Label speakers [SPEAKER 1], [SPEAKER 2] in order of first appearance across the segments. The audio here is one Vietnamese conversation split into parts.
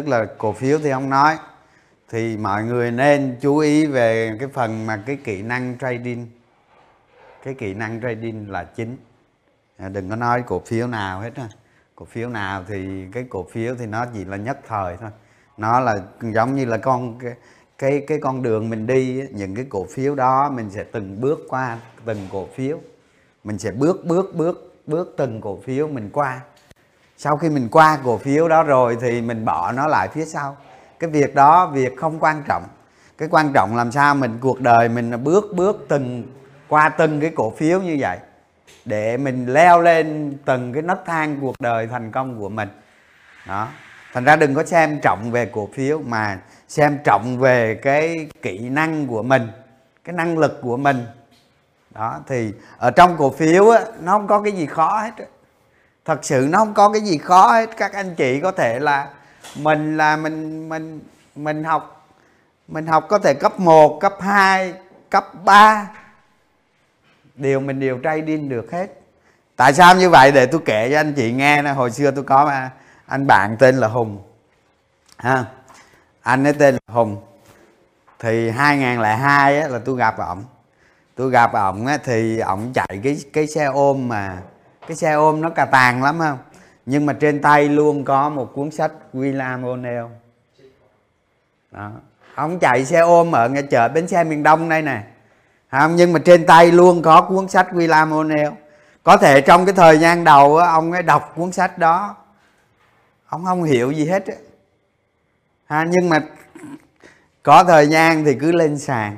[SPEAKER 1] tức là cổ phiếu thì không nói. Thì mọi người nên chú ý về cái phần mà cái kỹ năng trading. Cái kỹ năng trading là chính. À, đừng có nói cổ phiếu nào hết á. Cổ phiếu nào thì cái cổ phiếu thì nó chỉ là nhất thời thôi. Nó là giống như là con cái cái, cái con đường mình đi những cái cổ phiếu đó mình sẽ từng bước qua từng cổ phiếu. Mình sẽ bước bước bước bước từng cổ phiếu mình qua sau khi mình qua cổ phiếu đó rồi thì mình bỏ nó lại phía sau. Cái việc đó việc không quan trọng. Cái quan trọng làm sao mình cuộc đời mình bước bước từng qua từng cái cổ phiếu như vậy để mình leo lên từng cái nấc thang cuộc đời thành công của mình. Đó. Thành ra đừng có xem trọng về cổ phiếu mà xem trọng về cái kỹ năng của mình cái năng lực của mình. Đó thì ở trong cổ phiếu á, nó không có cái gì khó hết thật sự nó không có cái gì khó hết. Các anh chị có thể là mình là mình mình mình học mình học có thể cấp 1, cấp 2, cấp 3 đều mình đều trading được hết. Tại sao như vậy? Để tôi kể cho anh chị nghe nè. Hồi xưa tôi có mà anh bạn tên là hùng. Ha. Anh ấy tên là hùng. Thì 2002 á, là tôi gặp ổng. Tôi gặp ổng á, thì ổng chạy cái cái xe ôm mà cái xe ôm nó cà tàng lắm không? Nhưng mà trên tay luôn có một cuốn sách William O'Neill. Đó. Ông chạy xe ôm ở ngay chợ bến xe miền đông đây nè. Không nhưng mà trên tay luôn có cuốn sách William O'Neill. Có thể trong cái thời gian đầu ông ấy đọc cuốn sách đó ông không hiểu gì hết á. Ha, nhưng mà có thời gian thì cứ lên sàn.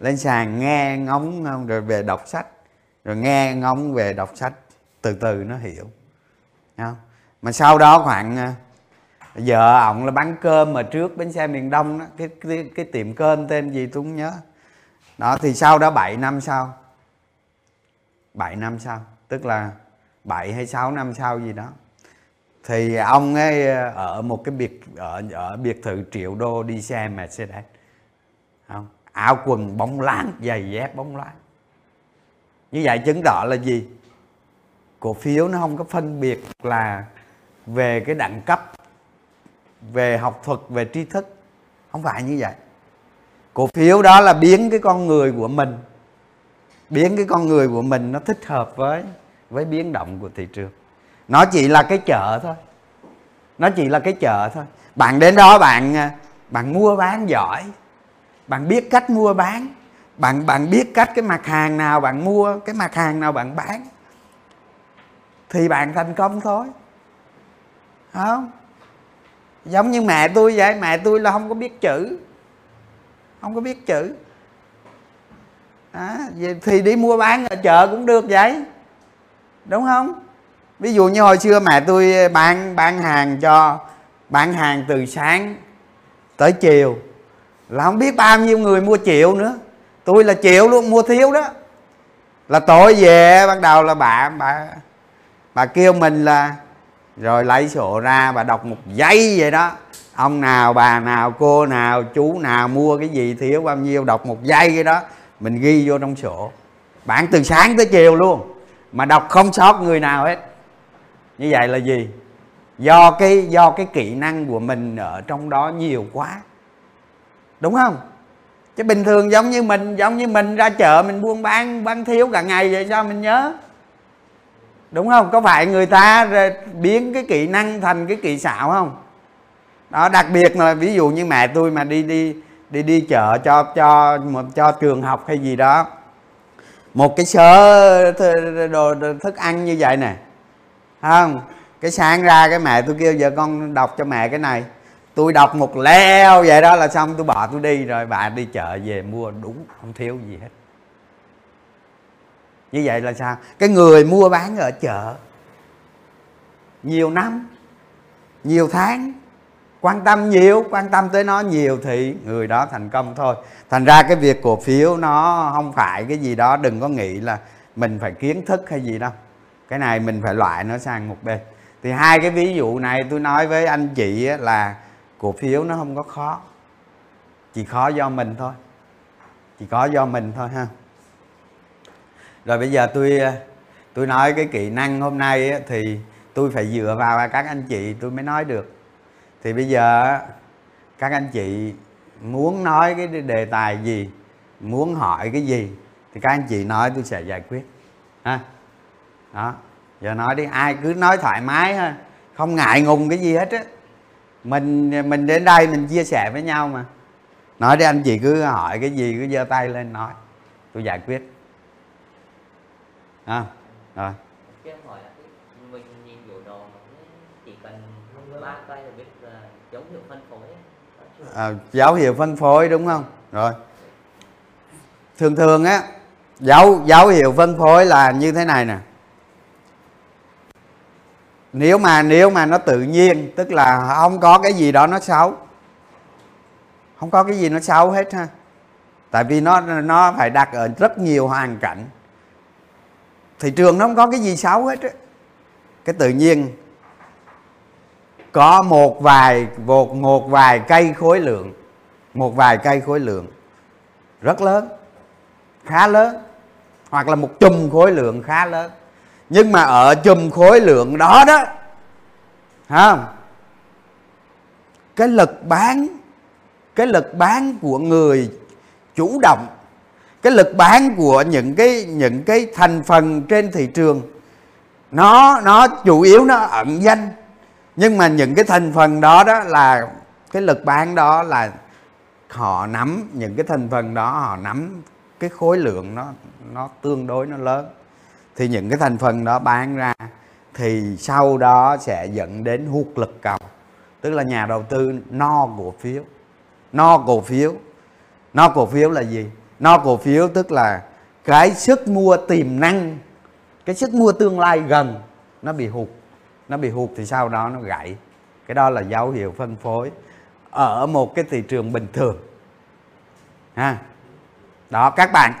[SPEAKER 1] Lên sàn nghe ngóng rồi về đọc sách. Rồi nghe ngóng về đọc sách từ từ nó hiểu. Không? mà sau đó khoảng à, vợ ổng là bán cơm mà trước bến xe miền đông đó cái, cái, cái tiệm cơm tên gì tôi không nhớ. Đó thì sau đó 7 năm sau 7 năm sau tức là 7 hay 6 năm sau gì đó thì ông ấy à, ở một cái biệt ở ở biệt thự triệu đô đi xe Mercedes. Không áo quần bóng láng giày dép bóng láng như vậy chứng tỏ là gì? Cổ phiếu nó không có phân biệt là về cái đẳng cấp, về học thuật, về tri thức. Không phải như vậy. Cổ phiếu đó là biến cái con người của mình, biến cái con người của mình nó thích hợp với với biến động của thị trường. Nó chỉ là cái chợ thôi. Nó chỉ là cái chợ thôi. Bạn đến đó bạn à, bạn mua bán giỏi. Bạn biết cách mua bán. Bạn bạn biết cách cái mặt hàng nào bạn mua, cái mặt hàng nào bạn bán thì bạn thành công thôi. Không? Giống như mẹ tôi vậy mẹ tôi là không có biết chữ. Không có biết chữ. À, thì đi mua bán ở chợ cũng được vậy. Đúng không? Ví dụ như hồi xưa mẹ tôi bán bán hàng cho bán hàng từ sáng tới chiều. Là không biết bao nhiêu người mua triệu nữa. Tôi là triệu luôn mua thiếu đó. Là tối về bắt đầu là bà bà bà kêu mình là, rồi lấy sổ ra, bà đọc một giây vậy đó. Ông nào, bà nào, cô nào, chú nào mua cái gì thiếu bao nhiêu, đọc một giây cái đó, mình ghi vô trong sổ. Bạn từ sáng tới chiều luôn, mà đọc không sót người nào hết. Như vậy là gì? Do cái do cái kỹ năng của mình ở trong đó nhiều quá. Đúng không? Chứ bình thường giống như mình, giống như mình ra chợ mình buôn bán bán thiếu cả ngày vậy sao mình nhớ? Đúng không? Có phải người ta biến cái kỹ năng thành cái kỹ xảo không? Đó đặc biệt là ví dụ như mẹ tôi mà đi đi đi đi chợ cho cho cho trường học hay gì đó. Một cái sớ đồ, đồ thức ăn như vậy nè. Không? Cái sáng ra cái mẹ tôi kêu giờ con đọc cho mẹ cái này. Tôi đọc một leo vậy đó là xong tôi bỏ tôi đi rồi bà đi chợ về mua đúng không thiếu gì hết như vậy là sao? Cái người mua bán ở chợ, nhiều năm, nhiều tháng, quan tâm nhiều, quan tâm tới nó nhiều thì người đó thành công thôi. Thành ra cái việc cổ phiếu nó không phải cái gì đó, đừng có nghĩ là mình phải kiến thức hay gì đâu. Cái này mình phải loại nó sang một bên. Thì hai cái ví dụ này tôi nói với anh chị là cổ phiếu nó không có khó, chỉ khó do mình thôi. Chỉ có do mình thôi ha rồi bây giờ tôi ờ, tôi nói cái kỹ năng hôm nay thì tôi phải dựa vào các anh chị tôi mới nói được. Thì bây giờ các anh chị muốn nói cái đề tài gì, muốn hỏi cái gì, thì các anh chị nói tôi sẽ giải quyết. Ha? Đó. Giờ nói đi, ai cứ nói thoải mái ha, không ngại ngùng cái gì hết á. Mình mình đến đây mình chia sẻ với nhau mà. Nói đi, anh chị cứ hỏi cái gì cứ giơ tay lên nói, tôi giải quyết à, rồi.
[SPEAKER 2] Chứ em hỏi là mình nhìn biểu đồ chỉ cần ba cây là biết là dấu hiệu phân phối
[SPEAKER 1] à, dấu hiệu phân phối đúng không? Rồi. Thường thường á dấu dấu hiệu phân phối là như thế này nè. Nếu mà nếu mà nó tự nhiên tức là không có cái gì đó nó xấu. Không có cái gì nó xấu hết ha. Tại vì nó nó phải đặt ở rất nhiều hoàn cảnh thị trường nó không có cái gì xấu hết á. Cái tự nhiên có một vài, một một vài cây khối lượng, một vài cây khối lượng rất lớn, khá lớn, hoặc là một chùm khối lượng khá lớn. Nhưng mà ở chùm khối lượng đó đó, ha, cái lực bán, cái lực bán của người chủ động cái lực bán của những cái những cái thành phần trên thị trường, nó nó chủ yếu nó ẩn danh. Nhưng mà những cái thành phần đó đó là, cái lực bán đó là họ nắm, những cái thành phần đó họ nắm cái khối lượng nó nó tương đối nó lớn. Thì những cái thành phần đó bán ra thì sau đó sẽ dẫn đến hụt lực cầu. Tức là nhà đầu tư no cổ phiếu. No cổ phiếu. No cổ phiếu là gì? No cổ phiếu tức là cái sức mua tiềm năng cái sức mua tương lai gần nó bị hụt. Nó bị hụt thì sau đó nó gãy. Cái đó là dấu hiệu phân phối ở một cái thị trường bình thường. Ha. Đó các bạn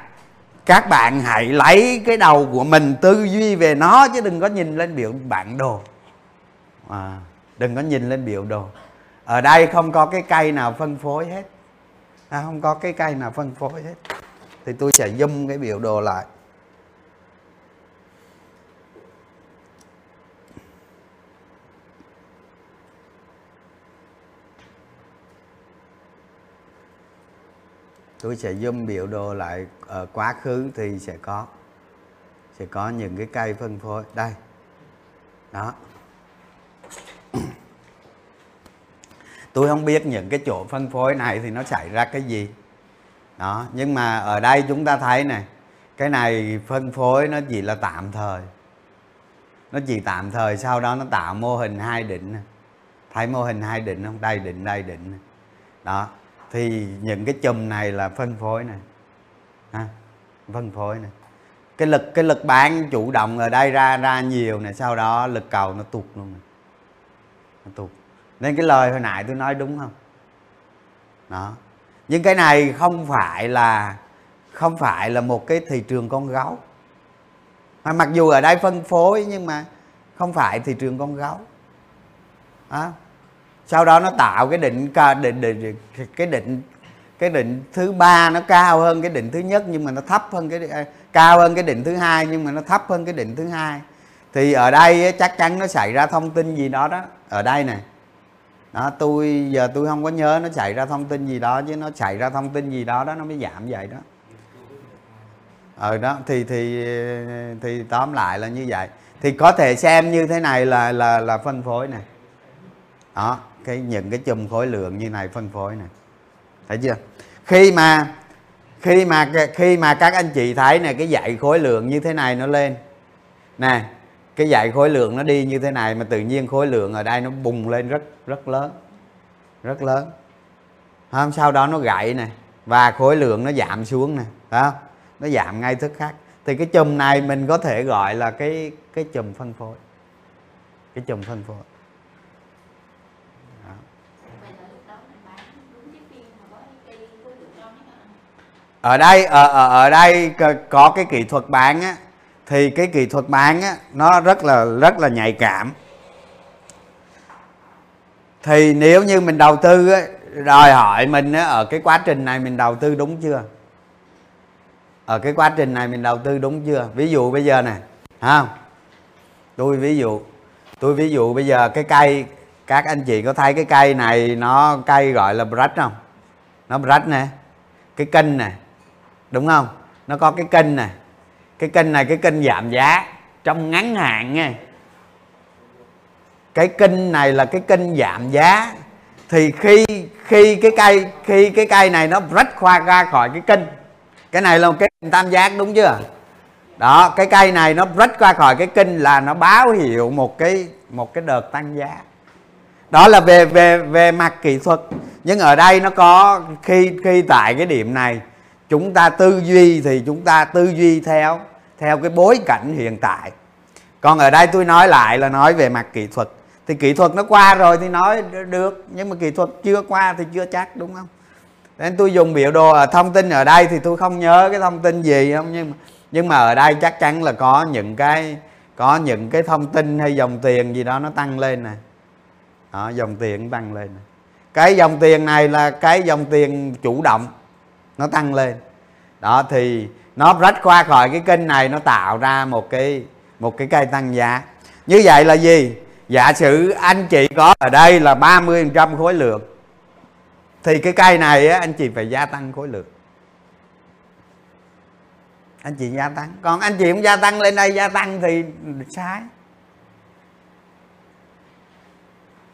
[SPEAKER 1] các bạn hãy lấy cái đầu của mình tư duy về nó chứ đừng có nhìn lên biểu bản đồ. À, đừng có nhìn lên biểu đồ. Ở đây không có cái cây nào phân phối hết à, không có cái cây nào phân phối hết. Thì tôi sẽ zoom cái biểu đồ lại. Tôi sẽ zoom biểu đồ lại ở quá khứ thì sẽ có sẽ có những cái cây phân phối. Đây. Đó. Tôi không biết những cái chỗ phân phối này thì nó xảy ra cái gì. Đó nhưng mà ở đây chúng ta thấy này cái này phân phối nó chỉ là tạm thời. Nó chỉ tạm thời sau đó nó tạo mô hình hai đỉnh. Thấy mô hình hai đỉnh không? Đây đỉnh đây đỉnh. Đó thì những cái chùm này là phân phối này. Ha, phân phối này. Cái lực cái lực bán chủ động ở đây ra ra nhiều này sau đó lực cầu nó tụt luôn này. nó tụt nên cái lời hồi nãy tôi nói đúng không? Đó. Nhưng cái này không phải là không phải là một cái thị trường con gấu. Mà mặc dù ở đây phân phối nhưng mà không phải thị trường con gấu. Đó. Sau đó nó tạo cái định định, định cái định cái định thứ ba nó cao hơn cái định thứ nhất nhưng mà nó thấp hơn cái à, cao hơn cái định thứ hai nhưng mà nó thấp hơn cái định thứ hai. Thì ở đây chắc chắn nó xảy ra thông tin gì đó đó. Ở đây này đó, tôi giờ tôi không có nhớ nó xảy ra thông tin gì đó, chứ nó xảy ra thông tin gì đó đó nó mới giảm vậy đó. Ờ đó, thì thì thì tóm lại là như vậy. Thì có thể xem như thế này là là là phân phối này đó, cái, những cái chùm khối lượng như này phân phối này thấy chưa? Khi mà khi mà khi mà các anh chị thấy này cái dạy khối lượng như thế này nó lên. Nè cái dạy khối lượng nó đi như thế này mà tự nhiên khối lượng ở đây nó bùng lên rất rất lớn rất lớn. Không? Sau đó nó gãy này và khối lượng nó giảm xuống nè đó nó giảm ngay tức khắc. Thì cái chùm này mình có thể gọi là cái cái chùm phân phối. Cái chùm phân phối. Ở đây ở, ở, ở đây có cái kỹ thuật bán á thì cái kỹ thuật bán á nó rất là rất là nhạy cảm. Thì nếu như mình đầu tư á đòi hỏi mình á, ở cái quá trình này mình đầu tư đúng chưa? Ở cái quá trình này mình đầu tư đúng chưa? Ví dụ bây giờ này không tôi ví dụ tôi ví dụ bây giờ cái cây các anh chị có thấy cái cây này nó cây gọi là brush không? Nó brush nè cái kênh nè đúng không? Nó có cái kênh nè cái kênh này, cái kênh giảm giá trong ngắn hạn nha. Cái kênh này là cái kênh giảm giá. Thì khi khi cái cây, khi cái cây này nó rách khoa ra khỏi cái kênh, cái này là một cái tam giác đúng chưa? Đó, cái cây này nó rách qua khỏi cái kinh là nó báo hiệu một cái một cái đợt tăng giá. Đó là về về về mặt kỹ thuật. Nhưng ở đây nó có, khi khi tại cái điểm này chúng ta tư duy thì chúng ta tư duy theo theo cái bối cảnh hiện tại. Còn ở đây tôi nói lại là nói về mặt kỹ thuật. Thì kỹ thuật nó qua rồi thì nói được nhưng mà kỹ thuật chưa qua thì chưa chắc đúng không? Nên tôi dùng biểu đồ ở thông tin ở đây thì tôi không nhớ cái thông tin gì không nhưng mà nhưng mà ở đây chắc chắn là có những cái có những cái thông tin hay dòng tiền gì đó nó tăng lên nè. Đó, dòng tiền tăng lên cái dòng tiền này là cái dòng tiền chủ động nó tăng lên. Đó thì nó rách qua khỏi cái kênh này nó tạo ra một cái một cái cây tăng giá. Như vậy là gì? Giả sử anh chị có ở đây là 30 trăm khối lượng thì cái cây này á, anh chị phải gia tăng khối lượng. Anh chị gia tăng. Còn anh chị không gia tăng lên đây gia tăng thì sai.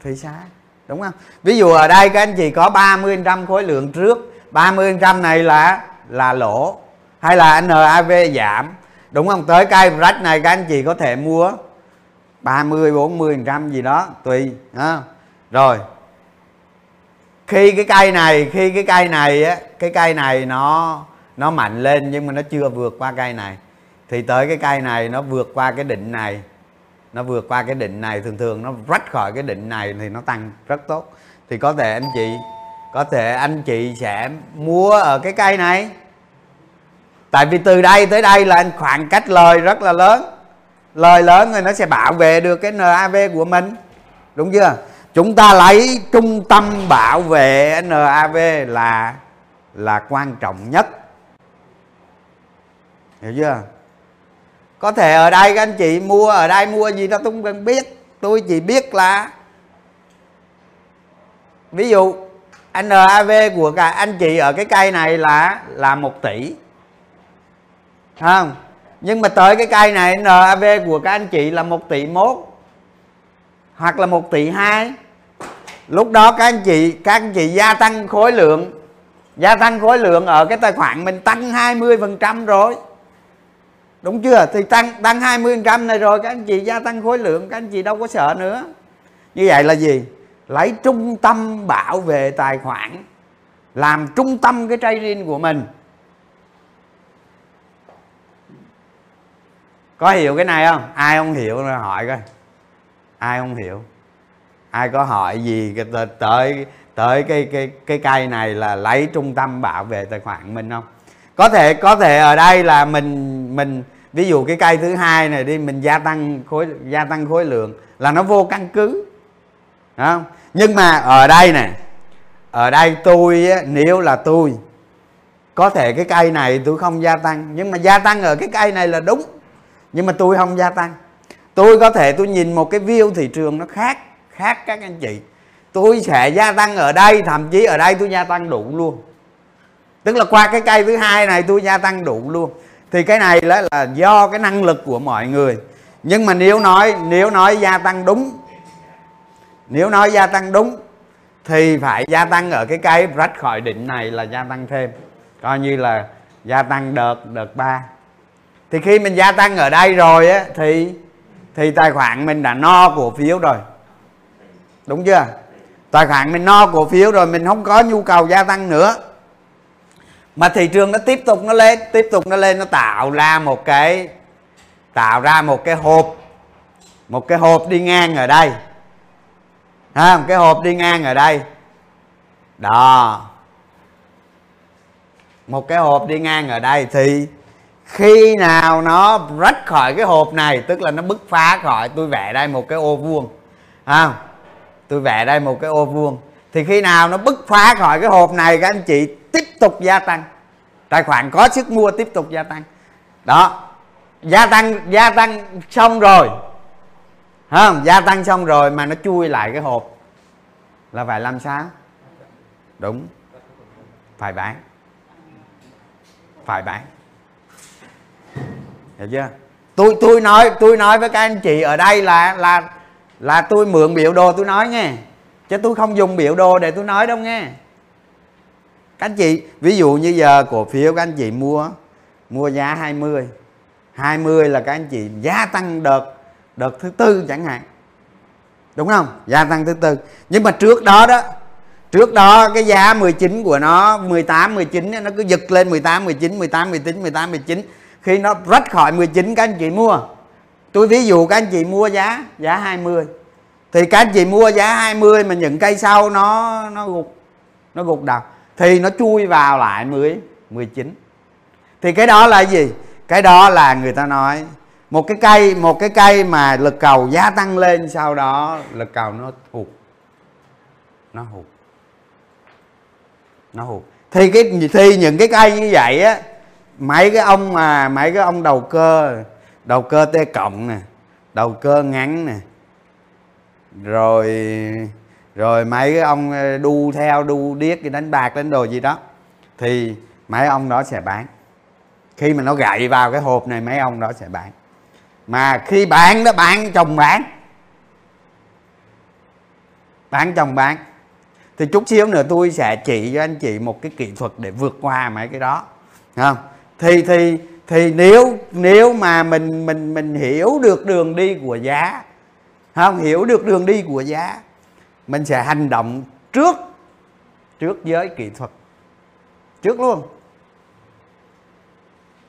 [SPEAKER 1] Thì sai đúng không? Ví dụ ở đây các anh chị có 30 trăm khối lượng trước 30% này là là lỗ, hay là NAV giảm. Đúng không? Tới cây rách này các anh chị có thể mua 30 40 trăm gì đó, tùy, ha. rồi. Khi cái cây này, khi cái cây này á, cái cây này nó nó mạnh lên nhưng mà nó chưa vượt qua cây này, thì tới cái cây này nó vượt qua cái định này, nó vượt qua cái định này, thường thường nó rách khỏi cái định này thì nó tăng rất tốt. Thì có thể anh chị có thể anh chị sẽ mua ở cái cây này. Tại vì từ đây tới đây là khoảng cách lời rất là lớn. Lời lớn rồi nó sẽ bảo vệ được cái NAV của mình. Đúng chưa? Chúng ta lấy trung tâm bảo vệ NAV là là quan trọng nhất. Hiểu chưa? Có thể ở đây các anh chị mua, ở đây mua gì đó tôi không cần biết. Tôi chỉ biết là, ví dụ NAV của cả anh chị ở cái cây này là là một tỷ. Không? Nhưng mà tới cái cây này NAV của các anh chị là một tỷ mốt, hoặc là một tỷ hai. Lúc đó các anh chị, các anh chị gia tăng khối lượng, gia tăng khối lượng ở cái tài khoản mình tăng 20 phần trăm rồi. Đúng chưa? Thì tăng tăng 20 phần trăm này rồi, các anh chị gia tăng khối lượng, các anh chị đâu có sợ nữa. Như vậy là gì? Lấy trung tâm bảo vệ tài khoản, làm trung tâm cái trading của mình. Có hiểu cái này không? Ai không hiểu là hỏi coi. Ai không hiểu? Ai có hỏi gì tới tới tới cái cái cái cây này là lấy trung tâm bảo vệ tài khoản mình không? Có thể có thể ở đây là mình mình, ví dụ cái cây thứ hai này đi, mình gia tăng khối, gia tăng khối lượng là nó vô căn cứ không nhưng mà ở đây nè ở đây tôi nếu là tôi có thể cái cây này tôi không gia tăng. Nhưng mà gia tăng ở cái cây này là đúng nhưng mà tôi không gia tăng. Tôi có thể tôi nhìn một cái view thị trường nó khác khác các anh chị. Tôi sẽ gia tăng ở đây thậm chí ở đây tôi gia tăng đủ luôn. Tức là qua cái cây thứ hai này tôi gia tăng đủ luôn. Thì cái này là, là do cái năng lực của mọi người. Nhưng mà nếu nói nếu nói gia tăng đúng nếu nói gia tăng đúng, thì phải gia tăng ở cái cây rách khỏi đỉnh này là gia tăng thêm. Coi như là gia tăng đợt đợt 3 thì khi mình gia tăng ở đây rồi á, thì thì tài khoản mình đã no cổ phiếu rồi. Đúng chưa? Tài khoản mình no cổ phiếu rồi, mình không có nhu cầu gia tăng nữa. Mà thị trường nó tiếp tục nó lên, tiếp tục nó lên, nó tạo ra một cái, tạo ra một cái hộp, một cái hộp đi ngang ở đây ha, một cái hộp đi ngang ở đây. Đó. Một cái hộp đi ngang ở đây thì khi nào nó rách khỏi cái hộp này, tức là nó bứt phá khỏi, tôi vẽ đây một cái ô vuông. Ha, tôi vẽ đây một cái ô vuông. Thì khi nào nó bứt phá khỏi cái hộp này, các anh chị tiếp tục gia tăng. Tài khoản có sức mua tiếp tục gia tăng. Đó. Gia tăng gia tăng xong rồi không, gia tăng xong rồi mà nó chui lại cái hộp. Là phải làm sao? Đúng. Phải bán. Phải bán. Hiểu chưa? Tôi tôi nói tôi nói với các anh chị ở đây là là là tôi mượn biểu đồ tôi nói nghe. Chứ tôi không dùng biểu đồ để tôi nói đâu nghe. Các anh chị, ví dụ như giờ cổ phiếu các anh chị mua mua giá 20 20 là các anh chị gia tăng đợt đợt thứ tư chẳng hạn. Đúng không? Gia tăng thứ tư. Nhưng mà trước đó đó, trước đó cái giá 19 của nó 18 19 nó cứ giật lên 18 19 18 19 18 19 khi nó rách khỏi 19 các anh chị mua. Tôi ví dụ các anh chị mua giá giá 20 thì các anh chị mua giá 20 mà những cây sau nó nó gục nó gục đầu thì nó chui vào lại 10 19 thì cái đó là gì? Cái đó là người ta nói một cái cây, một cái cây mà lực cầu gia tăng lên sau đó, lực cầu nó hụt. Nó hụt. Nó hụt. Thì cái, thì những cái cây như vậy á, mấy cái ông mà, mấy cái ông đầu cơ đầu cơ t cộng nè, đầu cơ ngắn nè, rồi rồi mấy cái ông ờ, đu theo, đu điếc đi đánh bạc, đánh đồ gì đó, thì mấy ông đó sẽ bán. Khi mà nó gậy vào cái hộp này, mấy ông đó sẽ bán mà khi bạn đó, bạn chồng bán bán chồng bán thì chút xíu nữa tôi sẽ chỉ cho anh chị một cái kỹ thuật để vượt qua mấy cái đó. Không? Thì thì thì nếu nếu mà mình mình mình hiểu được đường đi của giá không? Hiểu được đường đi của giá, mình sẽ hành động trước trước giới kỹ thuật. Trước luôn.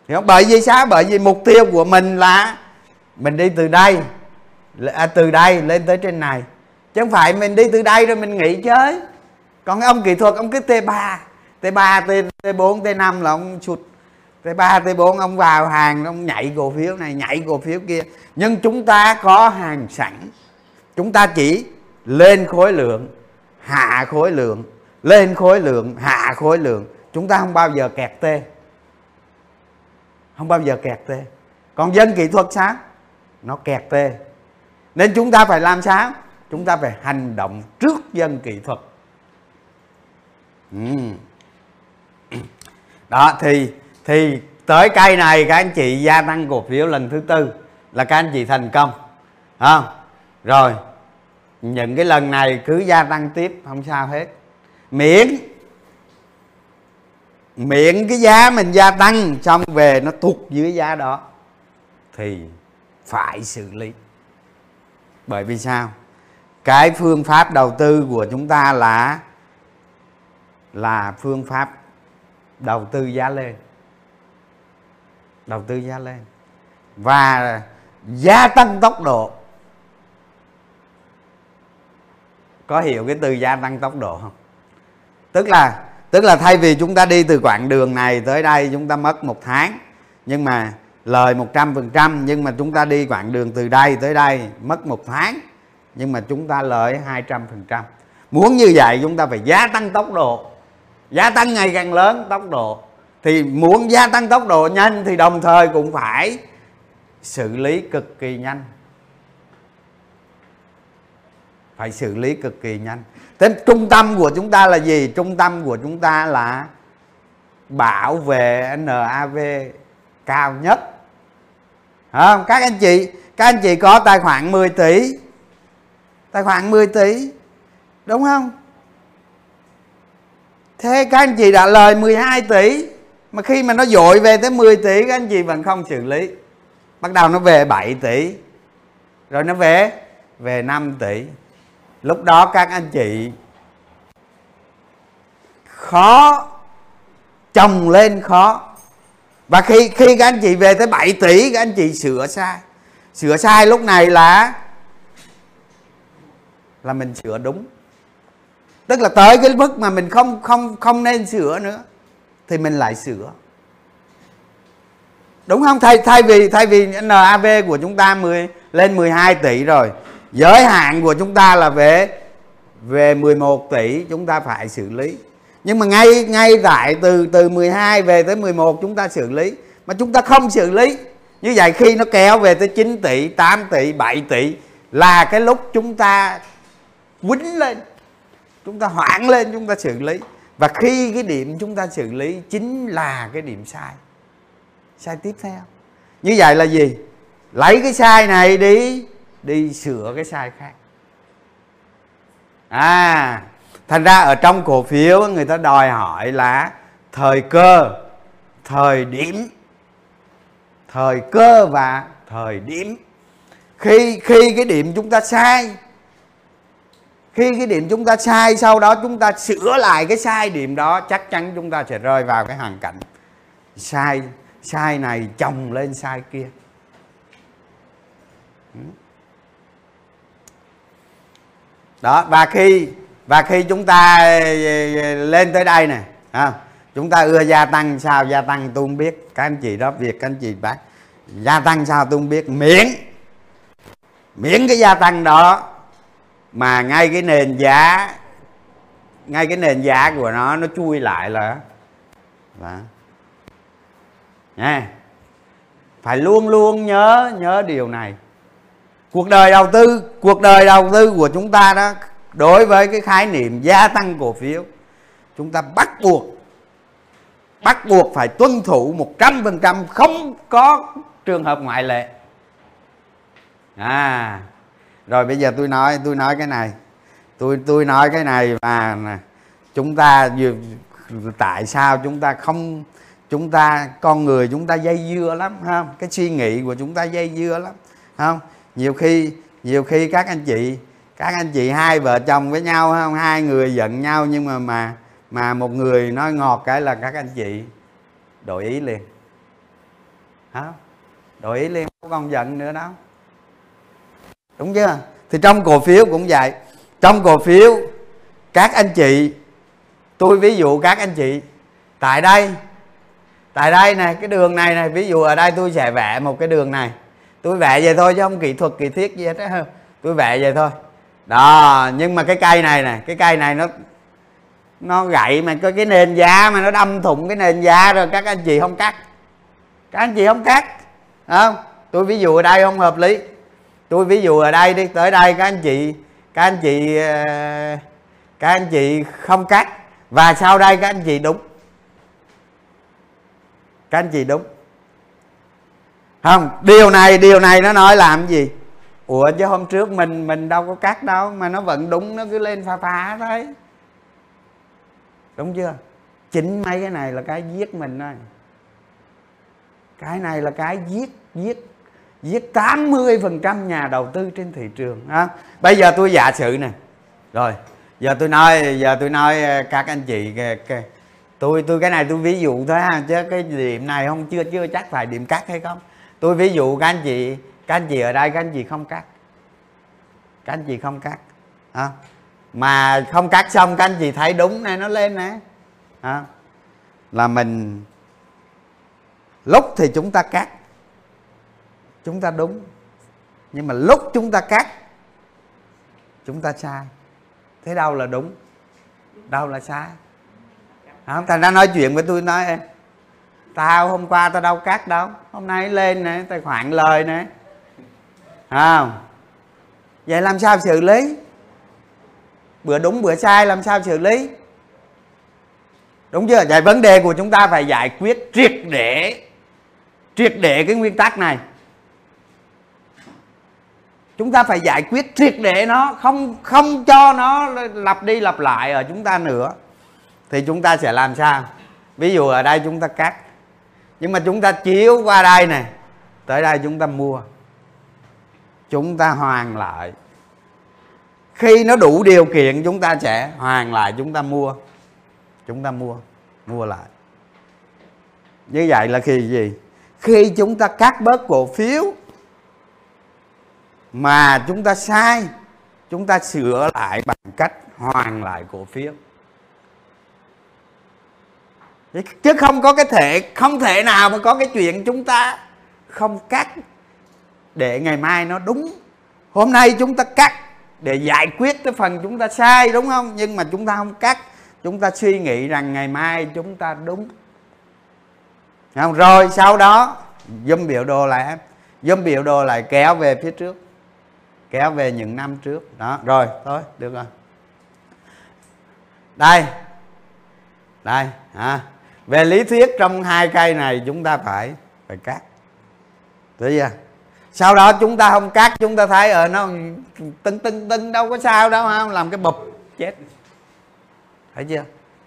[SPEAKER 1] Hiểu không? bởi vì sao? Bởi vì mục tiêu của mình là mình đi từ đây à, từ đây lên tới trên này. Chứ không phải mình đi từ đây rồi mình nghỉ chơi. Còn ông kỹ thuật ông cứ t 3 t 3 t t 4 t 5 là ông sụt. T 3 t 4 ông vào hàng ông nhảy cổ phiếu này nhảy cổ phiếu kia. Nhưng chúng ta có hàng sẵn. Chúng ta chỉ lên khối lượng hạ khối lượng lên khối lượng hạ khối lượng. Chúng ta không bao giờ kẹt t. Không bao giờ kẹt t. Còn dân kỹ thuật sao? Nó kẹt tê nên chúng ta phải làm sao? Chúng ta phải hành động trước dân kỹ thuật. Ừ. đó, thì thì tới cây này các anh chị gia tăng cổ phiếu lần thứ tư là các anh chị thành công. Không rồi, những cái lần này cứ gia tăng tiếp, không sao hết. Miễn miễn cái giá mình gia tăng xong về nó tụt dưới giá đó, thì phải xử lý. Bởi vì sao? Cái phương pháp đầu tư của chúng ta là là phương pháp đầu tư giá lên. Đầu tư giá lên. Và gia tăng tốc độ. Có hiểu cái từ gia tăng tốc độ không? Tức là tức là thay vì chúng ta đi từ quãng đường này tới đây, chúng ta mất một tháng. Nhưng mà lời 100% nhưng mà chúng ta đi quãng đường từ đây tới đây mất một tháng, nhưng mà chúng ta lợi 200% muốn như vậy chúng ta phải gia tăng tốc độ. Gia tăng ngày càng lớn tốc độ. Thì muốn gia tăng tốc độ nhanh thì đồng thời cũng phải xử lý cực kỳ nhanh. Phải xử lý cực kỳ nhanh. Thế trung tâm của chúng ta là gì? Trung tâm của chúng ta là bảo vệ NAV cao nhất không, các anh chị, các anh chị có tài khoản 10 tỷ. Tài khoản 10 tỷ, đúng không? Thế các anh chị đã lời 12 tỷ, mà khi mà nó dội về tới 10 tỷ, các anh chị vẫn không xử lý. Bắt đầu nó về 7 tỷ, rồi nó về về 5 tỷ. Lúc đó các anh chị khó, chồng lên khó và khi khi các anh chị về tới 7 tỷ, các anh chị sửa sai. Sửa sai lúc này là là mình sửa đúng. Tức là tới cái mức mà mình không không không nên sửa nữa, thì mình lại sửa. Đúng không? Thay thay vì thay vì NAV của chúng ta 10 lên 12 tỷ rồi, giới hạn của chúng ta là về về 11 tỷ, chúng ta phải xử lý nhưng mà ngay ngay tại từ từ 12 về tới 11 chúng ta xử lý. Mà chúng ta không xử lý. Như vậy khi nó kéo về tới 9 tỷ 8 tỷ 7 tỷ là cái lúc chúng ta quýnh lên. Chúng ta hoảng lên, chúng ta xử lý. Và khi cái điểm chúng ta xử lý chính là cái điểm sai. Sai tiếp theo. Như vậy là gì? Lấy cái sai này đi đi sửa cái sai khác. À thành ra ở trong cổ phiếu, người ta đòi hỏi là thời cơ, thời điểm. Thời cơ và thời điểm. Khi khi cái điểm chúng ta sai, khi cái điểm chúng ta sai, sau đó chúng ta sửa lại cái sai điểm đó, chắc chắn chúng ta sẽ rơi vào cái hoàn cảnh sai sai này chồng lên sai kia. Đó, và khi và khi chúng ta ờ, ờ, lên tới đây nè à, chúng ta ưa gia tăng sao? Gia tăng tôi không biết. Các anh chị đó việc các anh chị bác. Gia tăng sao tôi không biết? Miễn miễn cái gia tăng đó mà ngay cái nền giá ngay cái nền giá của nó nó chui lại là đó. nha phải luôn luôn nhớ nhớ điều này. Cuộc đời đầu tư cuộc đời đầu tư của chúng ta đó đối với cái khái niệm gia tăng cổ phiếu, chúng ta bắt buộc bắt buộc phải tuân thủ một trăm phần trăm không có trường hợp ngoại lệ. À rồi bây giờ tôi nói tôi nói cái này. Tôi tôi nói cái này và chúng ta tại sao chúng ta không, chúng ta, con người chúng ta dây dưa lắm không? Cái suy nghĩ của chúng ta dây dưa lắm không? Nhiều khi nhiều khi các anh chị các anh chị hai vợ chồng với nhau không? Hai người giận nhau, nhưng mà mà mà một người nói ngọt cái là các anh chị đổi ý liền. Hả? Đổi ý liền, không còn giận nữa đâu đúng chưa? Thì trong cổ phiếu cũng vậy. Trong cổ phiếu, các anh chị, tôi ví dụ các anh chị, tại đây tại đây này cái đường này này ví dụ ở đây tôi sẽ vẽ một cái đường này. Tôi vẽ vậy thôi chứ không kỹ thuật, kỹ thiết gì hết tôi vẽ vậy thôi đó, nhưng mà cái cây này nè, cái cây này nó nó gậy mà có cái nền giá mà nó đâm thủng cái nền giá rồi các anh chị không cắt. Các anh chị không cắt không? Tôi ví dụ ở đây không hợp lý. Tôi ví dụ ở đây đi, tới đây các anh chị, các anh chị ờ, các anh chị không cắt. Và sau đây các anh chị đúng các anh chị đúng không, điều này điều này nó nói làm gì? Ủa chứ hôm trước mình mình đâu có cắt đâu mà nó vẫn đúng nó cứ lên pha pha thôi. Đúng chưa? Chính mấy cái này là cái giết mình thôi. Cái này là cái giết giết giết 80% nhà đầu tư trên thị trường ha? Bây giờ tôi giả sử nè. Rồi giờ tôi nói giờ tôi nói ờ, các anh chị cái, cái, tôi tôi cái này tôi ví dụ thôi ha chứ cái điểm này không chưa chưa chắc phải điểm cắt hay không. Tôi ví dụ các anh chị các anh chị ở đây các anh chị không cắt? Các anh chị không cắt? À, mà không cắt xong các anh chị thấy đúng này nó lên nè. À, là mình lúc thì chúng ta cắt. Chúng ta đúng. Nhưng mà lúc chúng ta cắt chúng ta sai. Thế đâu là đúng? Đâu là sai? Không thành ra nói chuyện với tôi nói em tao hôm qua tao đâu cắt đâu. Hôm nay lên nè tài khoản lời nè không. Vậy làm sao xử lý? Bữa đúng, bữa sai, làm sao xử lý? Đúng chưa? Vậy vấn đề của chúng ta phải giải quyết triệt để triệt để cái nguyên tắc này. Chúng ta phải giải quyết triệt để nó, không không cho nó lặp đi lặp lại ở chúng ta nữa. Thì chúng ta sẽ làm sao? Ví dụ ở đây chúng ta cắt. Nhưng mà chúng ta chiếu qua đây này, tới đây chúng ta mua chúng ta hoàn lại. Khi nó đủ điều kiện, chúng ta sẽ hoàn lại, chúng ta mua. Chúng ta mua mua lại. Như vậy là khi gì? Khi chúng ta cắt bớt cổ phiếu mà chúng ta sai, chúng ta sửa lại bằng cách hoàn lại cổ phiếu. Chứ không có cái thể, không thể nào mà có cái chuyện chúng ta không cắt để ngày mai nó đúng. Hôm nay chúng ta cắt để giải quyết cái phần chúng ta sai, đúng không? Nhưng mà chúng ta không cắt. Chúng ta suy nghĩ rằng ngày mai chúng ta đúng. Không? Rồi sau đó dâm biểu đồ lại dâm biểu đồ lại kéo về phía trước. Kéo về những năm trước. Đó, rồi, thôi, được rồi. Đây. Đây à. về lý thuyết trong hai cây này chúng ta phải phải cắt. Thấy chưa? Sau đó chúng ta không cắt chúng ta thấy ở ờ, nó tưng tưng tưng đâu có sao đâu không làm cái bụp chết. Thấy chưa?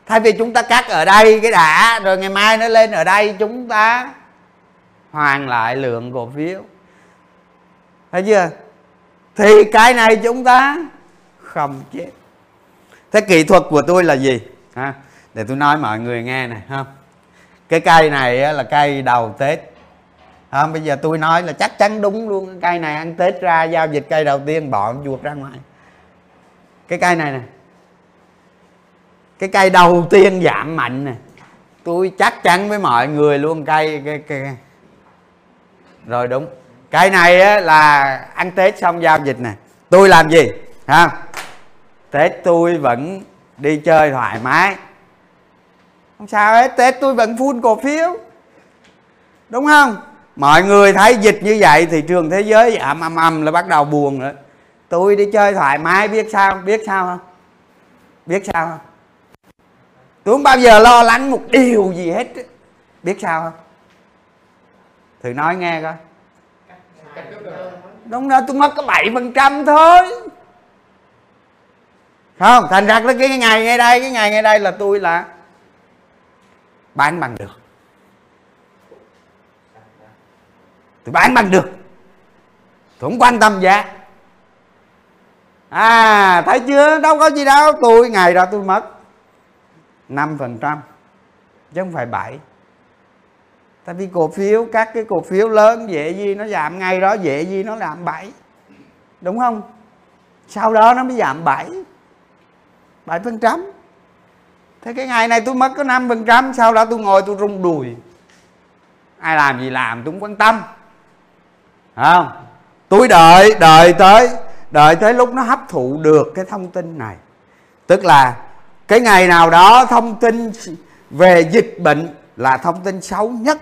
[SPEAKER 1] Thay vì chúng ta cắt ở đây cái đã rồi ngày mai nó lên ở đây chúng ta hoàn lại lượng cổ phiếu. Thấy chưa? Thì cái này chúng ta không chết. Thế kỹ thuật của tôi là gì? Ha để tôi nói mọi người nghe này ha. Cái cây này là cây đầu tết à, bây giờ tôi nói là chắc chắn đúng luôn. Cái cây này ăn tết ra giao dịch cây đầu tiên bỏ chuột ra ngoài. Cái cây này nè. Cái cây đầu tiên giảm mạnh nè. Tôi chắc chắn với mọi người luôn cây cái, cái rồi đúng. Cây này á, là ăn tết xong giao dịch nè. Tôi làm gì? Ha? Tết tôi vẫn đi chơi thoải mái. Không sao hết tết tôi vẫn phun cổ phiếu. Đúng không? Mọi người thấy dịch như vậy thị trường thế giới ầm ầm ầm là bắt đầu buồn rồi. Tôi đi chơi thoải mái, biết sao biết sao không? Biết sao không? Tôi không bao giờ lo lắng một điều gì hết. Biết sao không? Thử nói nghe coi. Đúng rồi, tôi mất có bảy phần trăm thôi. Không, thành ra cái ngày ngay đây, cái ngày ngay đây là tôi là bán bằng được. Tôi bán bằng được. Tôi không quan tâm giá. À thấy chưa? Đâu có gì đâu. Tôi, ngày đó tôi mất 5 phần trăm. Chứ không phải 7 tại vì cổ phiếu, các cái cổ phiếu lớn dễ gì nó giảm ngay đó, dễ gì nó giảm 7 đúng không? Sau đó nó mới giảm 7 7 phần trăm. Thế cái ngày này tôi mất có 5 phần trăm, sau đó tôi ngồi tôi rung đùi. Ai làm gì làm, tôi không quan tâm không? Tôi đợi đợi tới đợi tới lúc nó hấp thụ được cái thông tin này. Tức là cái ngày nào đó thông tin về dịch bệnh là thông tin xấu nhất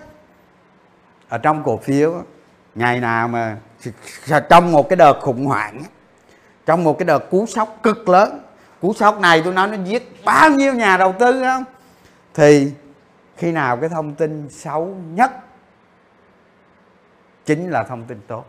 [SPEAKER 1] ở trong cổ phiếu. Ngày nào mà trong một cái đợt khủng hoảng, trong một cái đợt cú sốc cực lớn. Cú sốc này tôi nói nó giết bao nhiêu nhà đầu tư không? Thì khi nào cái thông tin xấu nhất chính là thông tin tốt.